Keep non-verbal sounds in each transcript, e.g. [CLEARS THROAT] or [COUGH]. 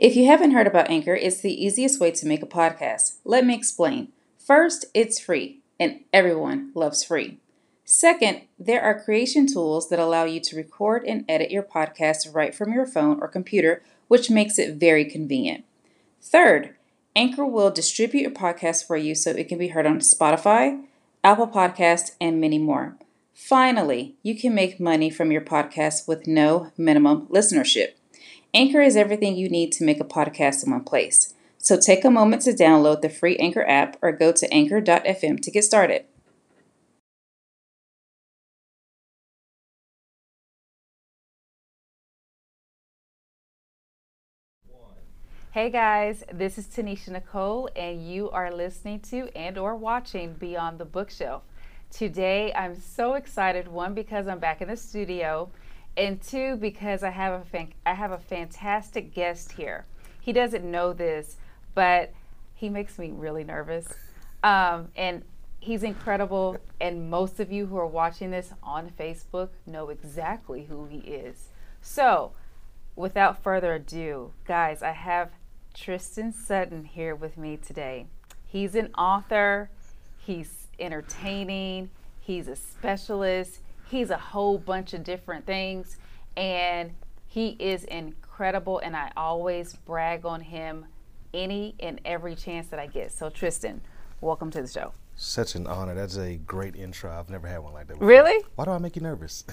If you haven't heard about Anchor, it's the easiest way to make a podcast. Let me explain. First, it's free, and everyone loves free. Second, there are creation tools that allow you to record and edit your podcast right from your phone or computer, which makes it very convenient. Third, Anchor will distribute your podcast for you so it can be heard on Spotify, Apple Podcasts, and many more. Finally, you can make money from your podcast with no minimum listenership. Anchor is everything you need to make a podcast in one place. So take a moment to download the free Anchor app or go to anchor.fm to get started. Hey guys, this is Tanisha Nicole and you are listening to and or watching Beyond the Bookshelf. Today I'm so excited one because I'm back in the studio and two because I have a fan- I have a fantastic guest here. He doesn't know this, but he makes me really nervous. Um, and he's incredible and most of you who are watching this on Facebook know exactly who he is. So, without further ado, guys, I have Tristen Sutton here with me today. He's an author, he's entertaining, he's a specialist, he's a whole bunch of different things, and he is incredible. And I always brag on him any and every chance that I get. So, Tristen, welcome to the show. Such an honor. That's a great intro. I've never had one like that. Before. Really? Why do I make you nervous?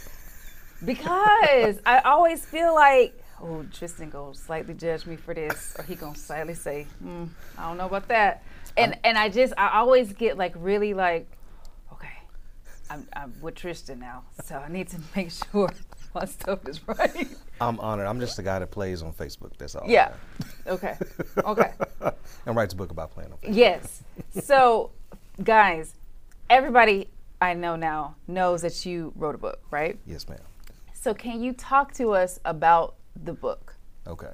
Because [LAUGHS] I always feel like oh, Tristen gonna slightly judge me for this, or he gonna slightly say, mm, I don't know about that. And I'm, and I just I always get like really like, I'm I'm with Tristen now, so I need to [LAUGHS] make sure my stuff is right. I'm honored. I'm just the guy that plays on Facebook. That's all. Yeah. okay. [LAUGHS] Okay. and writes a book about playing on Facebook. Yes. So, guys, everybody I know now knows that you wrote a book, right? Yes, ma'am. So, can you talk to us about the book. Okay.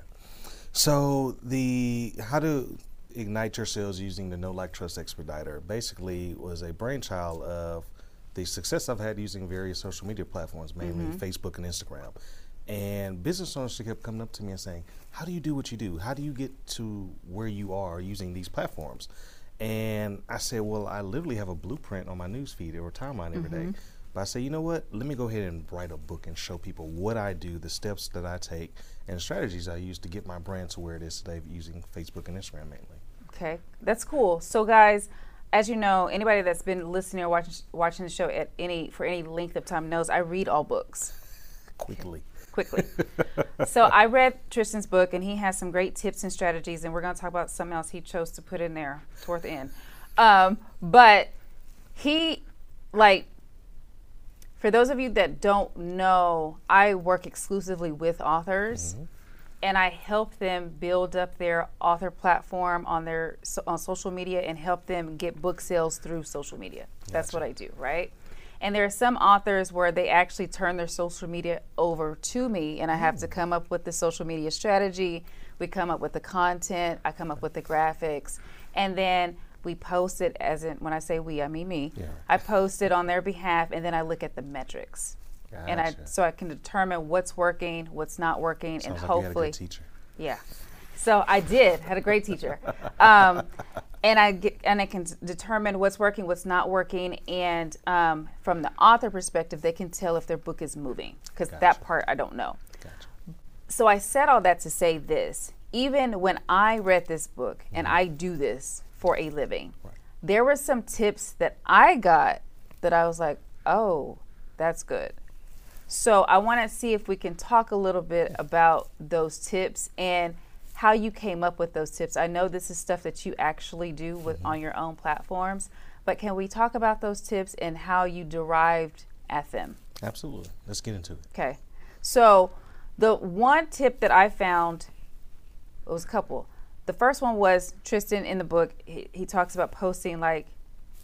So the how to ignite your sales using the Know Like Trust Expediter basically was a brainchild of the success I've had using various social media platforms, mainly mm-hmm. Facebook and Instagram. And business owners kept coming up to me and saying, "How do you do what you do? How do you get to where you are using these platforms?" And I said, "Well, I literally have a blueprint on my newsfeed or timeline every mm-hmm. day. But I say, you know what? Let me go ahead and write a book and show people what I do, the steps that I take, and strategies I use to get my brand to where it is today using Facebook and Instagram mainly. Okay, that's cool. So, guys, as you know, anybody that's been listening or watching watching the show at any for any length of time knows I read all books. Quickly. Quickly. [LAUGHS] so I read Tristen's book, and he has some great tips and strategies, and we're going to talk about something else he chose to put in there toward the end. Um, but he like for those of you that don't know, I work exclusively with authors. Mm-hmm. And I help them build up their author platform on their so, on social media and help them get book sales through social media. That's what I do, right? And there are some authors where they actually turn their social media over to me, and I have mm. to come up with the social media strategy. We come up with the content, I come up with the graphics, and then we post it as in when I say we, I mean me. Yeah. I post it on their behalf, and then I look at the metrics, gotcha. and I so I can determine what's working, what's not working, Sounds and like hopefully, teacher. Yeah. So I did had a great teacher, um, and I get and I can determine what's working, what's not working, and um, from the author perspective, they can tell if their book is moving because gotcha. that part I don't know. Gotcha. So I said all that to say this: even when I read this book, mm-hmm. and I do this for a living. Right. There were some tips that I got that I was like, oh, that's good. So I want to see if we can talk a little bit about those tips and how you came up with those tips. I know this is stuff that you actually do with mm-hmm. on your own platforms, but can we talk about those tips and how you derived at them? Absolutely. Let's get into it. Okay. So the one tip that I found it was a couple the first one was Tristen in the book. He, he talks about posting like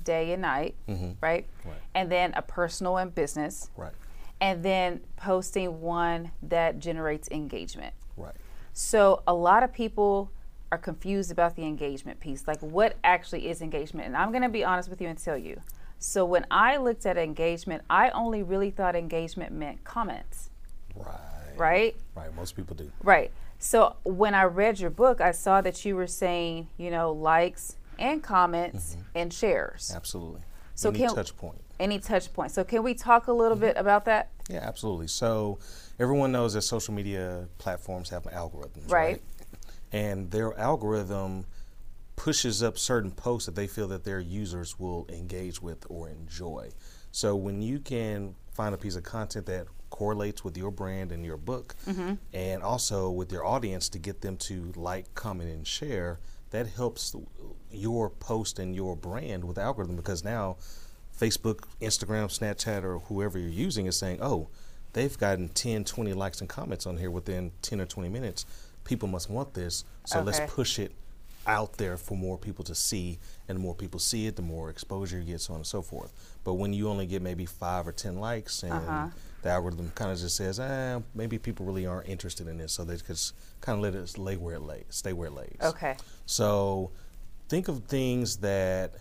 day and night, mm-hmm. right? right? And then a personal and business, right? And then posting one that generates engagement, right? So a lot of people are confused about the engagement piece. Like, what actually is engagement? And I'm going to be honest with you and tell you. So when I looked at engagement, I only really thought engagement meant comments. Right. Right. Right. Most people do. Right. So when I read your book, I saw that you were saying, you know, likes and comments Mm-hmm. and shares. Absolutely. So Any can- touch point. Any touch point. So can we talk a little mm-hmm. bit about that? Yeah, absolutely. So everyone knows that social media platforms have algorithms, Right. right? And their algorithm pushes up certain posts that they feel that their users will engage with or enjoy. So when you can find a piece of content that correlates with your brand and your book mm-hmm. and also with your audience to get them to like, comment and share, that helps your post and your brand with the algorithm because now Facebook, Instagram, Snapchat, or whoever you're using is saying, oh, they've gotten 10, 20 likes and comments on here within 10 or 20 minutes. People must want this. So let's push it out there for more people to see. And the more people see it, the more exposure you get, so on and so forth. But when you only get maybe five or 10 likes and Uh-huh. the algorithm kind of just says, eh, maybe people really aren't interested in this. So they just kind of let it lay where it lays, stay where it lays. Okay. So think of things that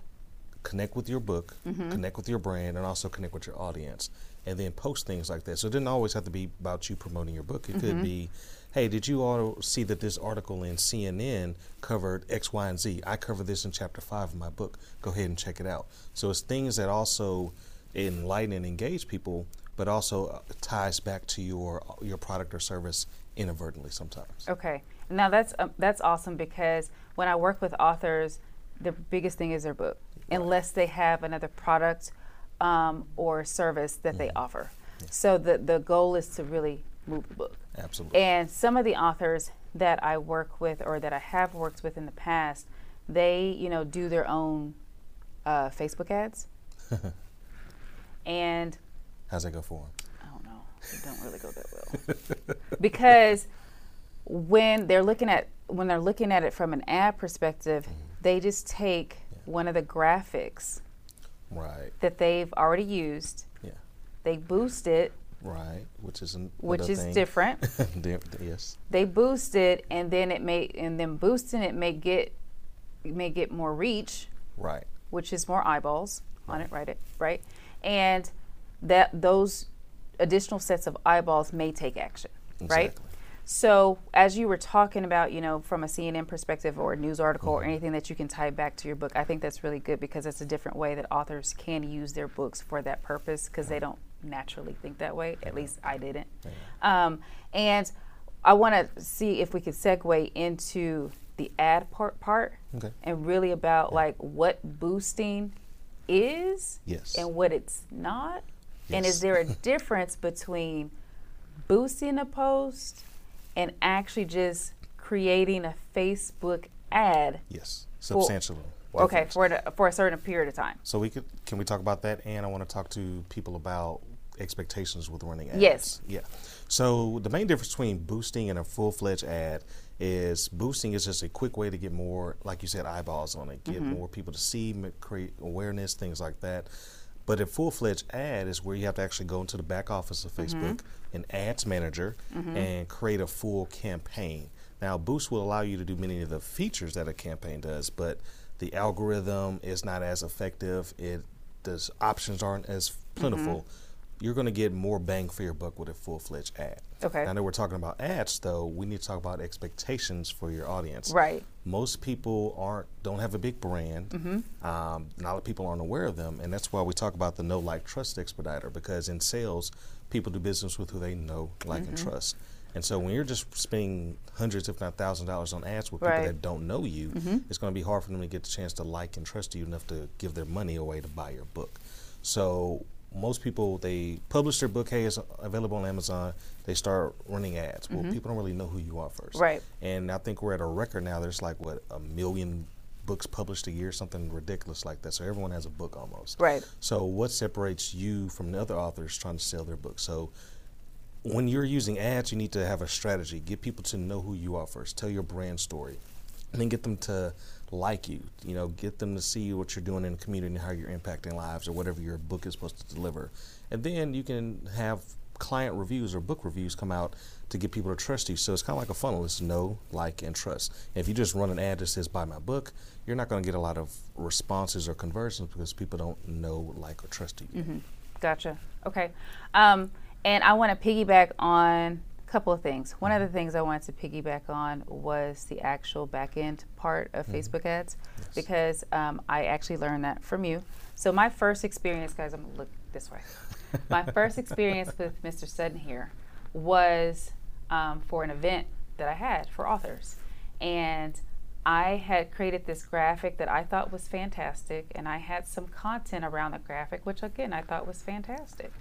connect with your book, connect with your brand, and also connect with your audience. And then post things like that. So it didn't always have to be about you promoting your book. It could be, hey, did you all see that this article in CNN covered X, Y, and Z? I cover this in chapter five of my book. Go ahead and check it out. So it's things that also enlighten and engage people, but also uh, ties back to your your product or service inadvertently sometimes. Okay. Now that's um, that's awesome because when I work with authors, the biggest thing is their book, unless they have another product um, or service that they offer. So the the goal is to really move the book. Absolutely. And some of the authors that I work with or that I have worked with in the past, they you know do their own uh, Facebook ads, [LAUGHS] and How's that go for them? I don't know. It don't really go that well. [LAUGHS] because when they're looking at when they're looking at it from an ad perspective, they just take one of the graphics Right. that they've already used, Yeah. they boost it, Right. Which is an, which is thing. different. [LAUGHS] Yes. they boost it and then it may and then boosting it may get it may get more reach, Right. which is more eyeballs on it, right? It right, and that those additional sets of eyeballs may take action, right? So, as you were talking about, you know, from a CNN perspective or a news article or anything that you can tie back to your book, I think that's really good because it's a different way that authors can use their books for that purpose because they don't naturally think that way. At least I didn't. Um, and I want to see if we could segue into the ad part, part Okay. and really about like what boosting is Yes. and what it's not. And is there a [LAUGHS] difference between boosting a post and actually just creating a Facebook ad? Yes. Substantial. Okay, for a, for a certain period of time. So we could can we talk about that? And I want to talk to people about expectations with running ads. Yes. Yeah. So the main difference between boosting and a full fledged ad is boosting is just a quick way to get more, like you said, eyeballs on it, get Mm-hmm. more people to see, create awareness, things like that. But a full fledged ad is where you have to actually go into the back office of Mm-hmm. An ads manager, mm-hmm. and create a full campaign. Now, Boost will allow you to do many of the features that a campaign does, but the algorithm is not as effective. It the options aren't as mm-hmm. plentiful. You're going to get more bang for your buck with a full fledged ad. Okay. Now that we're talking about ads, though, we need to talk about expectations for your audience. Right. Most people aren't don't have a big brand. Mm-hmm. Um, not a lot of people aren't aware of them, and that's why we talk about the know like trust expediter because in sales, people do business with who they know, like, and Mm-hmm. trust. And so when you're just spending hundreds, if not thousand dollars on ads with people Right. that don't know you, it's going to be hard for them to get the chance to like and trust you enough to give their money away to buy your book. So most people they publish their book, hey, it's available on Amazon. They start running ads. Well, people don't really know who you are first, Mm-hmm. Right. And I think we're at a record now. There's like what a million books published a year, something ridiculous like that. So everyone has a book almost. Right. So what separates you from the other authors trying to sell their book? So when you're using ads, you need to have a strategy. Get people to know who you are first. Tell your brand story, and then get them to like you. You know, get them to see what you're doing in the community and how you're impacting lives or whatever your book is supposed to deliver. And then you can have client reviews or book reviews come out to get people to trust you. So it's kind of like a funnel. It's know, like, and trust. And if you just run an ad that says buy my book, you're not going to get a lot of responses or conversions because people don't know, like, or trust you. Gotcha. Okay. Um, and I want to piggyback on couple of things. One of the things I wanted to piggyback on was the actual back end part of Facebook ads Yes. because um, I actually learned that from you. So my first experience, guys, I'm gonna look this way. [LAUGHS] my first experience with Mr. Sutton here was um, for an event that I had for authors, and I had created this graphic that I thought was fantastic, and I had some content around the graphic, which again I thought was fantastic,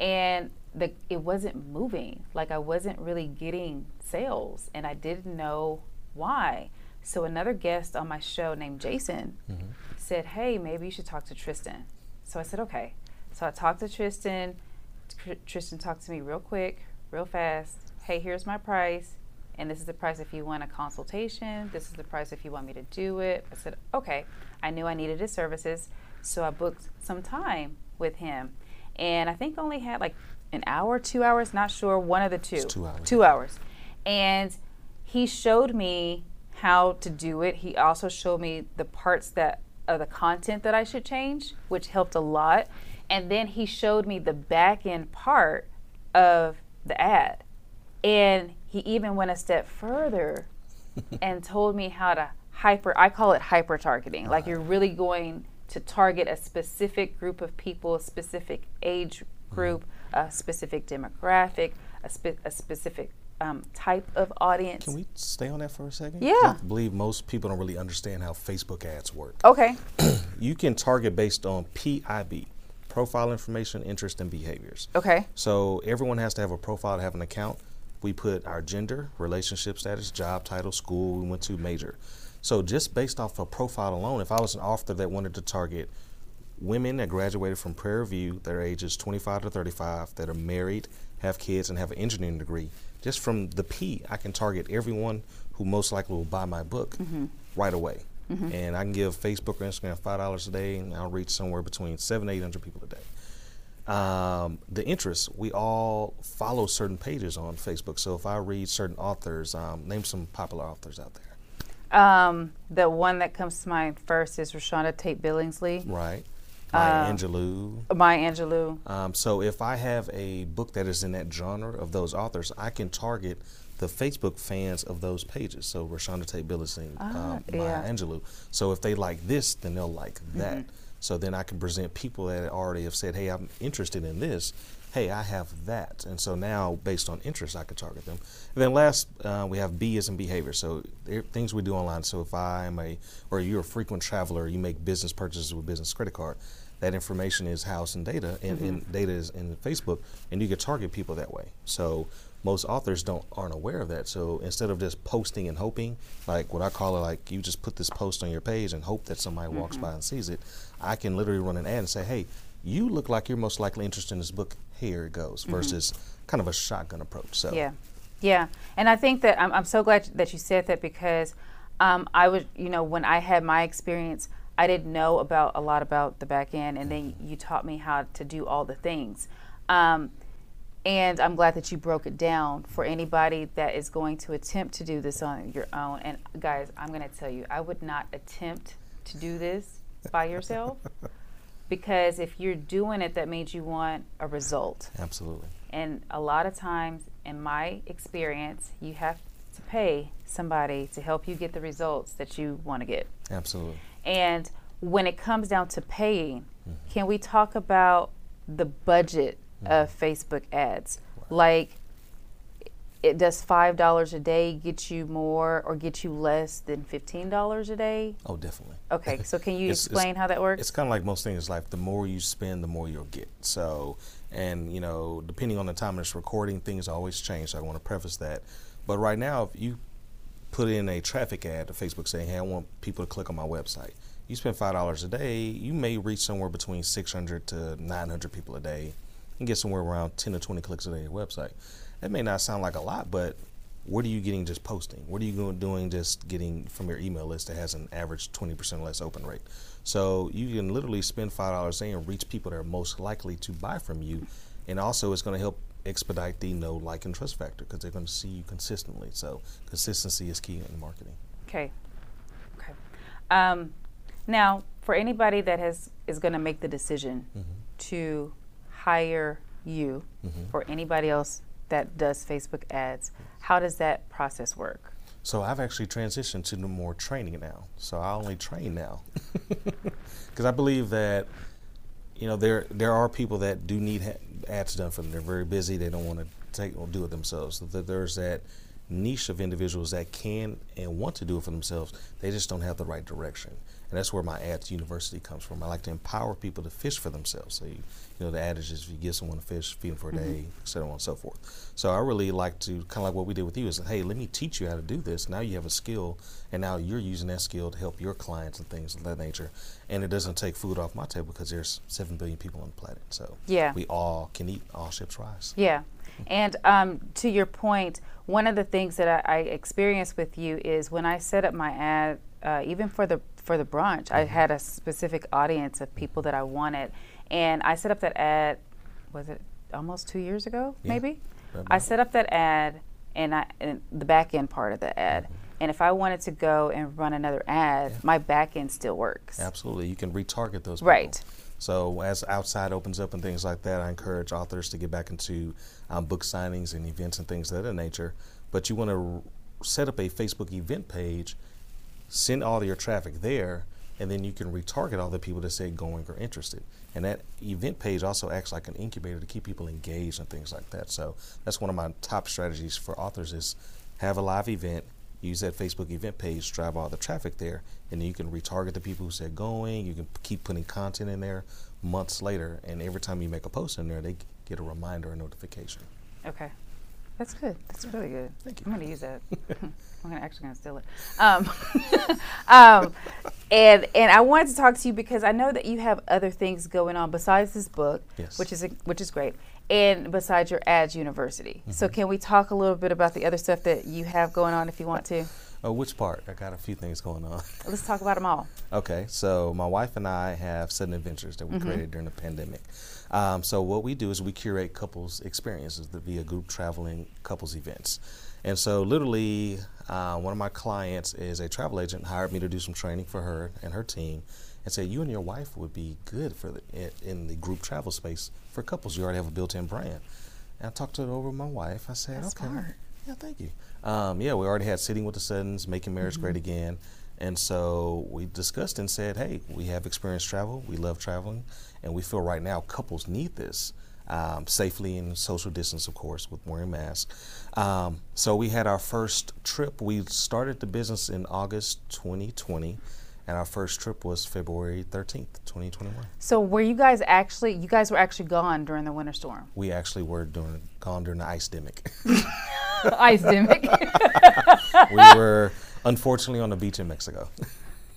and the it wasn't moving. Like I wasn't really getting sales, and I didn't know why. So another guest on my show named Jason Mm-hmm. said, "Hey, maybe you should talk to Tristen." So I said, "Okay." So I talked to Tristen. Tr- Tristen talked to me real quick, real fast. Hey, here's my price, and this is the price if you want a consultation. This is the price if you want me to do it. I said, "Okay." I knew I needed his services, so I booked some time with him, and I think only had like an hour, two hours, not sure, one of the two. It's two hours. Two hours, and he showed me how to do it. He also showed me the parts that of the content that I should change, which helped a lot. And then he showed me the back end part of the ad. And he even went a step further [LAUGHS] and told me how to hyper I call it hyper targeting. Like uh-huh. you're really going to target a specific group of people, a specific age group, a specific demographic, a, spe- a specific um, type of audience. Can we stay on that for a second? Yeah. I believe most people don't really understand how Facebook ads work. Okay. [CLEARS THROAT] You can target based on PIB, profile information, interest, and behaviors. Okay. So everyone has to have a profile to have an account. We put our gender, relationship status, job title, school we went to, major. So just based off a profile alone, if I was an author that wanted to target women that graduated from Prairie View, their ages 25 to 35, that are married, have kids, and have an engineering degree, just from the P, I can target everyone who most likely will buy my book right away. And I can give Facebook or Instagram five dollars a day, and I'll reach somewhere between seven, eight hundred people a day um, the interests. We all follow certain pages on Facebook. So if I read certain authors, um, name some popular authors out there. Um, the one that comes to mind first is ReShonda Tate Billingsley, Right. Maya Um, Angelou. Maya Angelou. Um, so if I have a book that is in that genre of those authors, I can target the Facebook fans of those pages. So ReShonda Tate Billingsley, Ah, um, Maya yeah. Angelou. So if they like this, then they'll like that. Mm-hmm. So then I can present people that already have said, "Hey, I'm interested in this." Hey, I have that, and so now based on interest, I could target them. And then last, uh, we have B is in behavior. So things we do online. So if I am a, or you're a frequent traveler, you make business purchases with business credit card. That information is housed in data, and, and data is in Facebook, and you can target people that way. So most authors don't aren't aware of that. So instead of just posting and hoping, like what I call it, like you just put this post on your page and hope that somebody walks by and sees it, I can literally run an ad and say, hey, you look like you're most likely interested in this book. Here it goes. Versus kind of a shotgun approach. So Yeah, yeah, and I think that I'm, I'm so glad that you said that because um, I was, you know, when I had my experience, I didn't know about a lot about the back end, and then you taught me how to do all the things. Um, and I'm glad that you broke it down for anybody that is going to attempt to do this on your own. And guys, I'm going to tell you, I would not attempt to do this by yourself [LAUGHS] because if you're doing it, that means you want a result. absolutely. And a lot of times, in my experience, you have to pay somebody to help you get the results that you want to get. Absolutely. And when it comes down to paying, mm-hmm. can we talk about the budget mm-hmm. of Facebook ads? Like, it does five dollars a day get you more or get you less than fifteen dollars a day? Oh, definitely. Okay, so can you [LAUGHS] It's- it's- explain how that works? It's kind of like most things in life. The more you spend, the more you'll get. So, and you know, depending on the time of this recording, things always change. So I want to preface that. But right now, if you put in a traffic ad to Facebook saying, "Hey, I want people to click on my website," you spend five dollars a day, you may reach somewhere between six hundred to nine hundred people a day, and get somewhere around ten to twenty clicks a day on your website. That may not sound like a lot, but what are you getting just posting? What are you doing just getting from your email list that has an average 20% less open rate? So you can literally spend $5 a day and reach people that are most likely to buy from you. And also, it's going to help expedite the no like, and trust factor because they're going to see you consistently. So consistency is key in marketing. Okay. Okay. Um, now, for anybody that has is going to make the decision Mm-hmm. to hire you Mhm. or anybody else that does Facebook ads. How does that process work? So I've actually transitioned to more training now. So I only train now [LAUGHS] because I believe that you know there there are people that do need ads done for them. They're very busy. They don't want to take or do it themselves. So there's that niche of individuals that can and want to do it for themselves. They just don't have the right direction. And that's where my ads university comes from. I like to empower people to fish for themselves. So, you, you know, the adage is if you give someone a fish, feed them for a mm-hmm. day, so on and so forth. So I really like to, kind of like what we did with you, is hey, let me teach you how to do this. Now you have a skill, and now you're using that skill to help your clients and things of that nature. And it doesn't take food off my table because there's 7 billion people on the planet. So yeah. we all can eat, all ships rise. Yeah. And um, to your point, one of the things that I, I experienced with you is when I set up my ad, uh, even for the for the brunch, mm-hmm. I had a specific audience of people that I wanted, and I set up that ad. Was it almost two years ago? Yeah. Maybe. I set up that ad, and I and the back end part of the ad. Mm-hmm. And if I wanted to go and run another ad, yeah. my back end still works. Absolutely, you can retarget those. People. Right. So as outside opens up and things like that, I encourage authors to get back into um, book signings and events and things of that nature. But you want to r- set up a Facebook event page, send all your traffic there, and then you can retarget all the people that say going or interested. And that event page also acts like an incubator to keep people engaged and things like that. So that's one of my top strategies for authors is have a live event, use that Facebook event page, drive all the traffic there, and then you can retarget the people who said going. You can keep putting content in there months later, and every time you make a post in there, they get a reminder or notification. Okay. That's good. That's really good. Thank you. I'm going to use that. [LAUGHS] I'm gonna actually going to steal it. Um, [LAUGHS] um, and and I wanted to talk to you because I know that you have other things going on besides this book, yes. which is a, which is great and besides your ads university. Mm-hmm. So can we talk a little bit about the other stuff that you have going on if you want to? Oh, which part? I got a few things going on. [LAUGHS] Let's talk about them all. Okay, so my wife and I have Sutton Adventures that we mm-hmm. created during the pandemic. Um, so what we do is we curate couples experiences via group traveling couples events. And so literally, uh, one of my clients is a travel agent, hired me to do some training for her and her team and said, you and your wife would be good for the, in the group travel space for couples. You already have a built-in brand. And I talked to it over with my wife. I said, That's okay. Smart. Yeah, thank you. Um, yeah, we already had Sitting with the Suttons, Making Marriage mm-hmm. Great Again. And so we discussed and said, hey, we have experienced travel. We love traveling. And we feel right now couples need this. Um, safely and social distance, of course, with wearing masks. Um, so we had our first trip. We started the business in August 2020 and our first trip was February 13th, 2021. So were you guys actually, you guys were actually gone during the winter storm? We actually were during, gone during the ice demic. [LAUGHS] [LAUGHS] ice [LAUGHS] we were unfortunately on the beach in Mexico.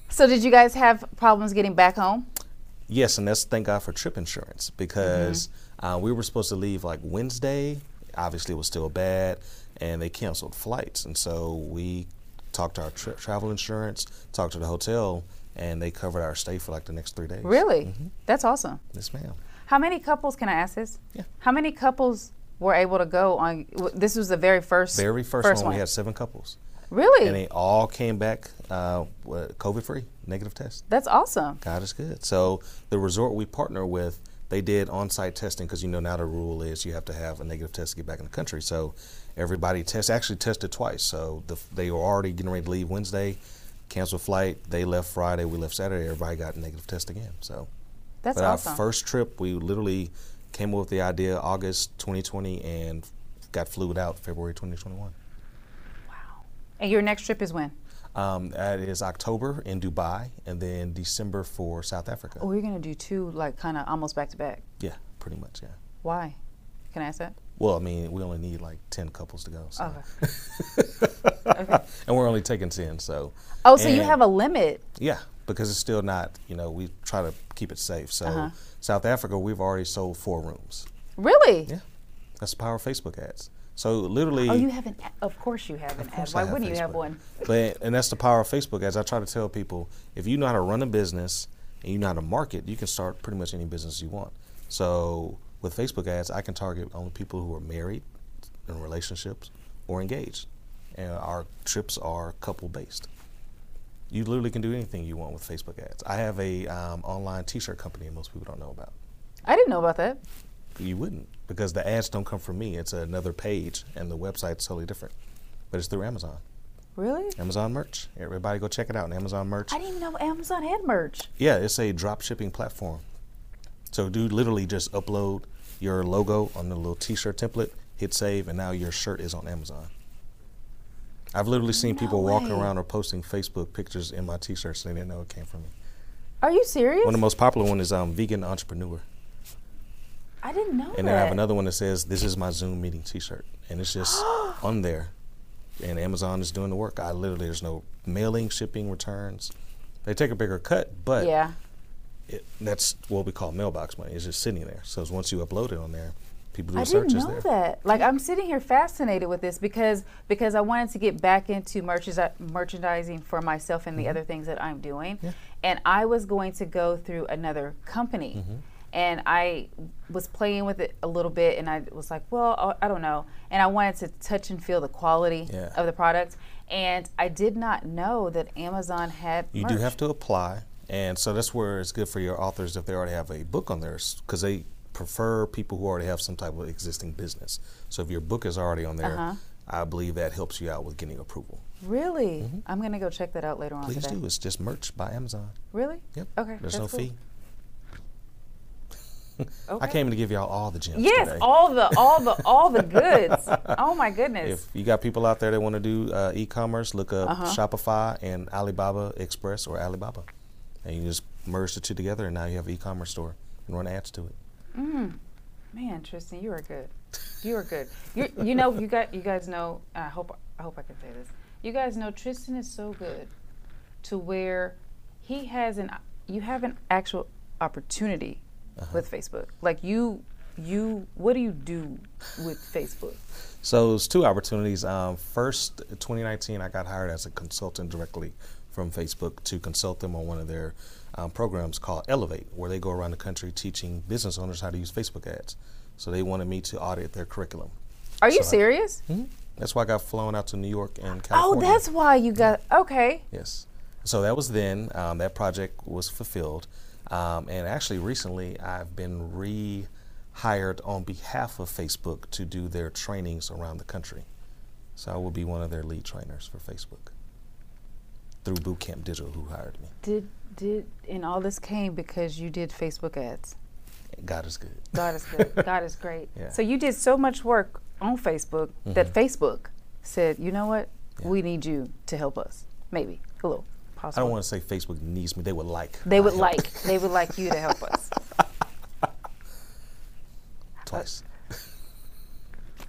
so did you guys have problems getting back home? Yes, and that's thank God for trip insurance because mm-hmm. uh, we were supposed to leave like Wednesday. Obviously, it was still bad, and they canceled flights, and so we talked to our tra- travel insurance, talked to the hotel, and they covered our stay for like the next three days. Really? Mm-hmm. That's awesome. Yes, ma'am. How many couples, can I ask this? Yeah. How many couples were able to go on? This was the very first. Very first, first one, one, We had seven couples. Really? And they all came back uh, COVID free, negative test. That's awesome. God is good. So the resort we partner with, they did on site testing because you know now the rule is you have to have a negative test to get back in the country. So everybody test actually tested twice. So the, they were already getting ready to leave Wednesday, canceled flight. They left Friday. We left Saturday. Everybody got negative test again. So that's but awesome. our first trip, we literally came up with the idea August 2020 and got flued out February 2021. Wow. And your next trip is when? Um, that is October in Dubai, and then December for South Africa. Oh, you're gonna do two, like kind of almost back to back. Yeah, pretty much. Yeah. Why? Can I ask that? Well, I mean, we only need like ten couples to go. So. Okay. [LAUGHS] okay. And we're only taking ten, so. Oh, so you have a limit? Yeah, because it's still not. You know, we try to keep it safe. So uh-huh. South Africa, we've already sold four rooms. Really? Yeah, that's the power of Facebook ads. So literally. Oh, you have an. Of course, you have an ad. Why wouldn't Facebook. you have one? But and that's the power of Facebook ads. I try to tell people if you know how to run a business and you know how to market, you can start pretty much any business you want. So with Facebook ads, I can target only people who are married, in relationships, or engaged. And our trips are couple based. You literally can do anything you want with Facebook ads. I have a um, online T-shirt company most people don't know about. I didn't know about that. you wouldn't because the ads don't come from me. It's another page, and the website's totally different. But it's through Amazon. Really? Amazon merch. Everybody go check it out. Amazon merch. I didn't even know Amazon had merch. Yeah, it's a drop shipping platform. So, do literally just upload your logo on the little T-shirt template, hit save, and now your shirt is on Amazon. I've literally seen No people walking around or posting Facebook pictures in my T-shirts, and they didn't know it came from me. Are you serious? One of the most popular one is um, vegan entrepreneur, I didn't know and that. then I have another one that says "This is my Zoom meeting T-shirt," and it's just [GASPS] on there, and Amazon is doing the work. I literally there's no mailing, shipping, returns. They take a bigger cut, but yeah. it, that's what we call mailbox money. It's just sitting there. So once you upload it on there, people do I didn't know there. that. Like I'm sitting here fascinated with this because because I wanted to get back into merchandi- merchandising for myself and the other things that I'm doing, Mm-hmm. Yeah. and I was going to go through another company. Mm-hmm. And I was playing with it a little bit, and I was like, "Well, I- don't know." And I wanted to touch and feel the quality Yeah. of the product, and I did not know that Amazon had. You do have to apply, and so that's where it's good for your authors if they already have a book on theirs, because they prefer people who already have some type of existing business. So if your book is already on there, Uh-huh. I believe that helps you out with getting approval. Really, I'm gonna go check that out later on Mm-hmm. Please today. do. It's just merch by Amazon. Really? Yep. Okay, There's no cool. fee. [LAUGHS] I Okay. came to give y'all all the gems Yes, today. all the all the all the [LAUGHS] goods. Oh my goodness. If you got people out there that want to do uh, e-commerce, look up Uh-huh. Shopify and Alibaba Express or Alibaba, and you just merge the two together, and now you have an e-commerce store and run ads to it. Man, Tristen, you are good. You are good. You you know you got you guys know. I hope I hope I can say this. You guys know Tristen is so good to where he has an you have an actual opportunity Uh-huh. with Facebook. Like you you what do you do with Facebook? So it's two opportunities. Um, first, 2019, I got hired as a consultant directly from Facebook to consult them on one of their um, programs called Elevate, where they go around the country teaching business owners how to use Facebook ads. So they wanted me to audit their curriculum. Are you So I- serious? hmm That's why I got flown out to New York and California. Oh, that's why you got okay. Yes. So that was then. Um, that project was fulfilled. Um, and actually, recently, I've been rehired on behalf of Facebook to do their trainings around the country. So I will be one of their lead trainers for Facebook through Bootcamp Digital, who hired me. Did did and all this came because you did Facebook ads. God is good. God is good. [LAUGHS] God is great. Yeah. So you did so much work on Facebook that mm-hmm. Facebook said, you know what, Yeah. we need you to help us. Maybe a little. Possible. I don't want to say Facebook needs me. They would like. They would help. like. They would like you to help us. [LAUGHS] twice.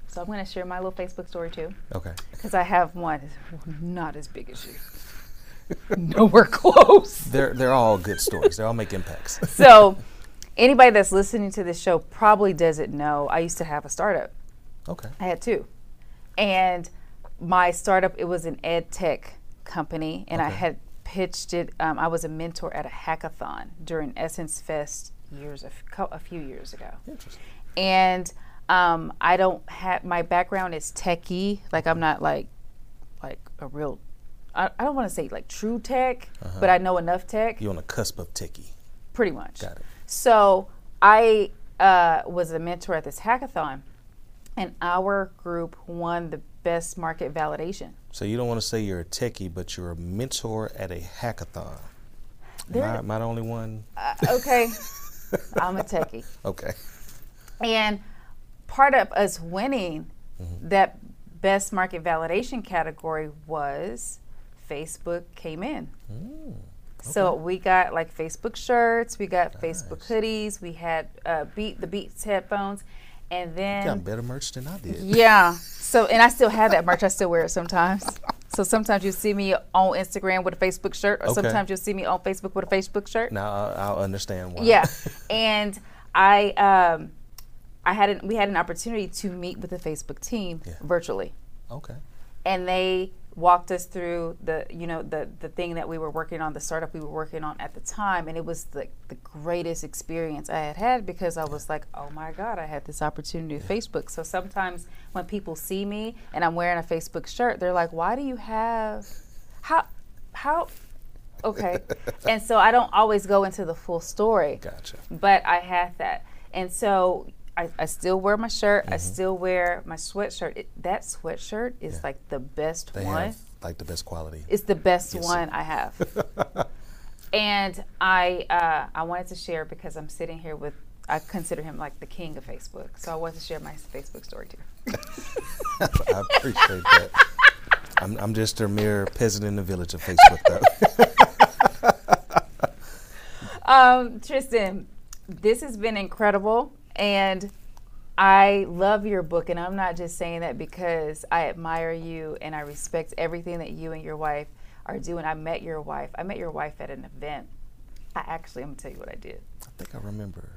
So I'm going to share my little Facebook story too, Okay. because I have one not as big as you. [LAUGHS] Nowhere close. They're they're all good stories. They all make impacts. [LAUGHS] So, anybody that's listening to this show probably doesn't know. I used to have a startup. Okay. I had two. And my startup, it was an ed tech company, and I had pitched it. Um, I was a mentor at a hackathon during Essence Fest years, a, f- co- a few years ago. Interesting. And um, I don't have, my background is techie. Like, I'm not like, like a real, I, I don't want to say like true tech, but I know enough tech You're on the cusp of techie. pretty much. Got it. So I uh, was a mentor at this hackathon, and our group won the best market validation. So you don't want to say you're a techie, but you're a mentor at a hackathon. Am There- I, am I the only one? Uh, okay, [LAUGHS] I'm a techie, Okay. and part of us winning Mm-hmm. that best market validation category was Facebook came in. Mm, So we got like Facebook shirts, we got Facebook hoodies, we had uh, Beat the Beats headphones, and then you got better merch than I did. Yeah. So, and I still have that merch. I still wear it sometimes. So sometimes you'll see me on Instagram with a Facebook shirt, or Okay. sometimes you'll see me on Facebook with a Facebook shirt. Now I'll, I'll understand why. Yeah. [LAUGHS] and I, um, I had an, we had an opportunity to meet with the Facebook team Yeah. virtually, Okay. and they walked us through the you know the the thing that we were working on, the startup we were working on at the time, and it was the the greatest experience I had had because I was like, oh my god, I had this opportunity with Facebook. So sometimes when people see me and I'm wearing a Facebook shirt, they're like, why do you have how how okay, [LAUGHS] and so I don't always go into the full story Gotcha. but I had that. And so I, I still wear my shirt. I still wear my sweatshirt. It, that sweatshirt is Yeah. like the best They one. have like the best quality. It's the best Yes, one I have. [LAUGHS] and I uh, I wanted to share because I'm sitting here with I consider him like the king of Facebook. So I wanted to share my Facebook story too. [LAUGHS] I appreciate that. I'm, I'm just a mere peasant in the village of Facebook, though. [LAUGHS] Um, Tristan, this has been incredible, and I love your book. And I'm not just saying that because I admire you and I respect everything that you and your wife are doing. I met your wife. I met your wife at an event. I actually, I'm gonna tell you what I did. I think I remember.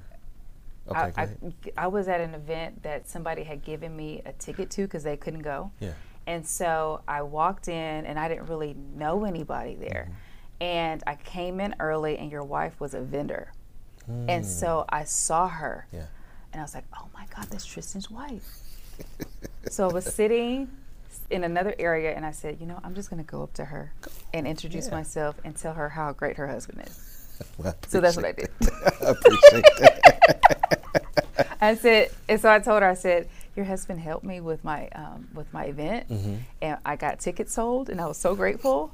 Okay, I, I. I was at an event that somebody had given me a ticket to because they couldn't go. Yeah. And so I walked in and I didn't really know anybody there. Mm-hmm. And I came in early and your wife was a vendor. And mm. so I saw her Yeah. And I was like, oh my God, that's Tristen's wife. so I was sitting in another area and I said, you know, I'm just going to go up to her and introduce Yeah. myself and tell her how great her husband is. [LAUGHS] Well, So that's what I did. that. [LAUGHS] I appreciate that. [LAUGHS] I said, and so I told her, I said, your husband helped me with my um, with my event, Mm-hmm. and I got tickets sold, and I was so grateful,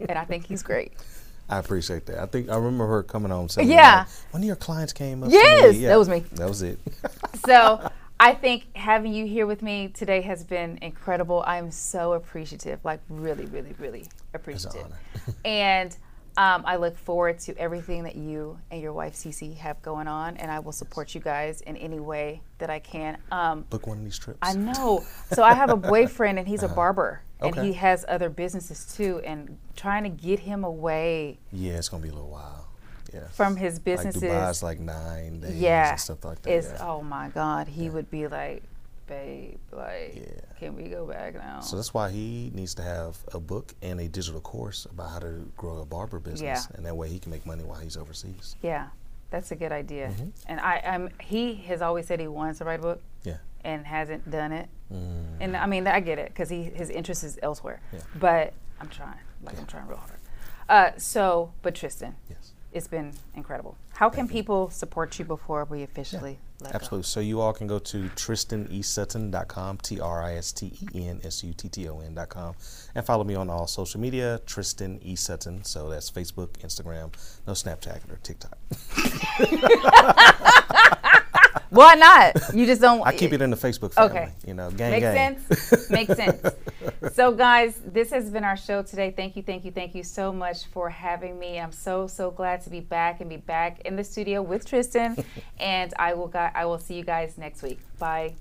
and I think he's great. I appreciate that. I think I remember her coming on saying, Yeah. like, one of your clients came up. Yes, me. that was me. That was it. [LAUGHS] So I think having you here with me today has been incredible. I'm so appreciative, like really, really, really appreciative, honor. [LAUGHS] and. Um, I look forward to everything that you and your wife Cece have going on, and I will support you guys in any way that I can. Um, Book one of these trips. I know. So I have a [LAUGHS] boyfriend, and he's a barber, and Uh-huh. He has other businesses too. And trying to get him away Yeah, it's gonna be a little while. Yeah. from his businesses, like Dubai's like nine days yeah, and stuff like that. is yeah. oh my God, he would be like, babe, like, Yeah. can we go back now? So that's why he needs to have a book and a digital course about how to grow a barber business, Yeah. and that way he can make money while he's overseas. yeah, that's a good idea. Mm-hmm. And I, I'm, he has always said he wants to write a book Yeah. And hasn't done it. Mm. And I mean, I get it because he his interest is elsewhere. Yeah. But I'm trying, like Yeah. I'm trying real hard. Uh, so, but Tristen, Yes. it's been incredible. How can people support you before we officially let go? Absolutely. So you all can go to tristenesutton.com, T R I S T E N S U T T O N.com, and follow me on all social media, Tristen E. Sutton. So that's Facebook, Instagram, no Snapchat or TikTok. [LAUGHS] [LAUGHS] [LAUGHS] Why not? You just don't. I keep it in the Facebook family. Okay. You know, gang gang. Makes gang. sense. Makes [LAUGHS] sense. So, guys, this has been our show today. Thank you, thank you, thank you so much for having me. I'm so so glad to be back and be back in the studio with Tristen. [LAUGHS] and I will I will see you guys next week. Bye.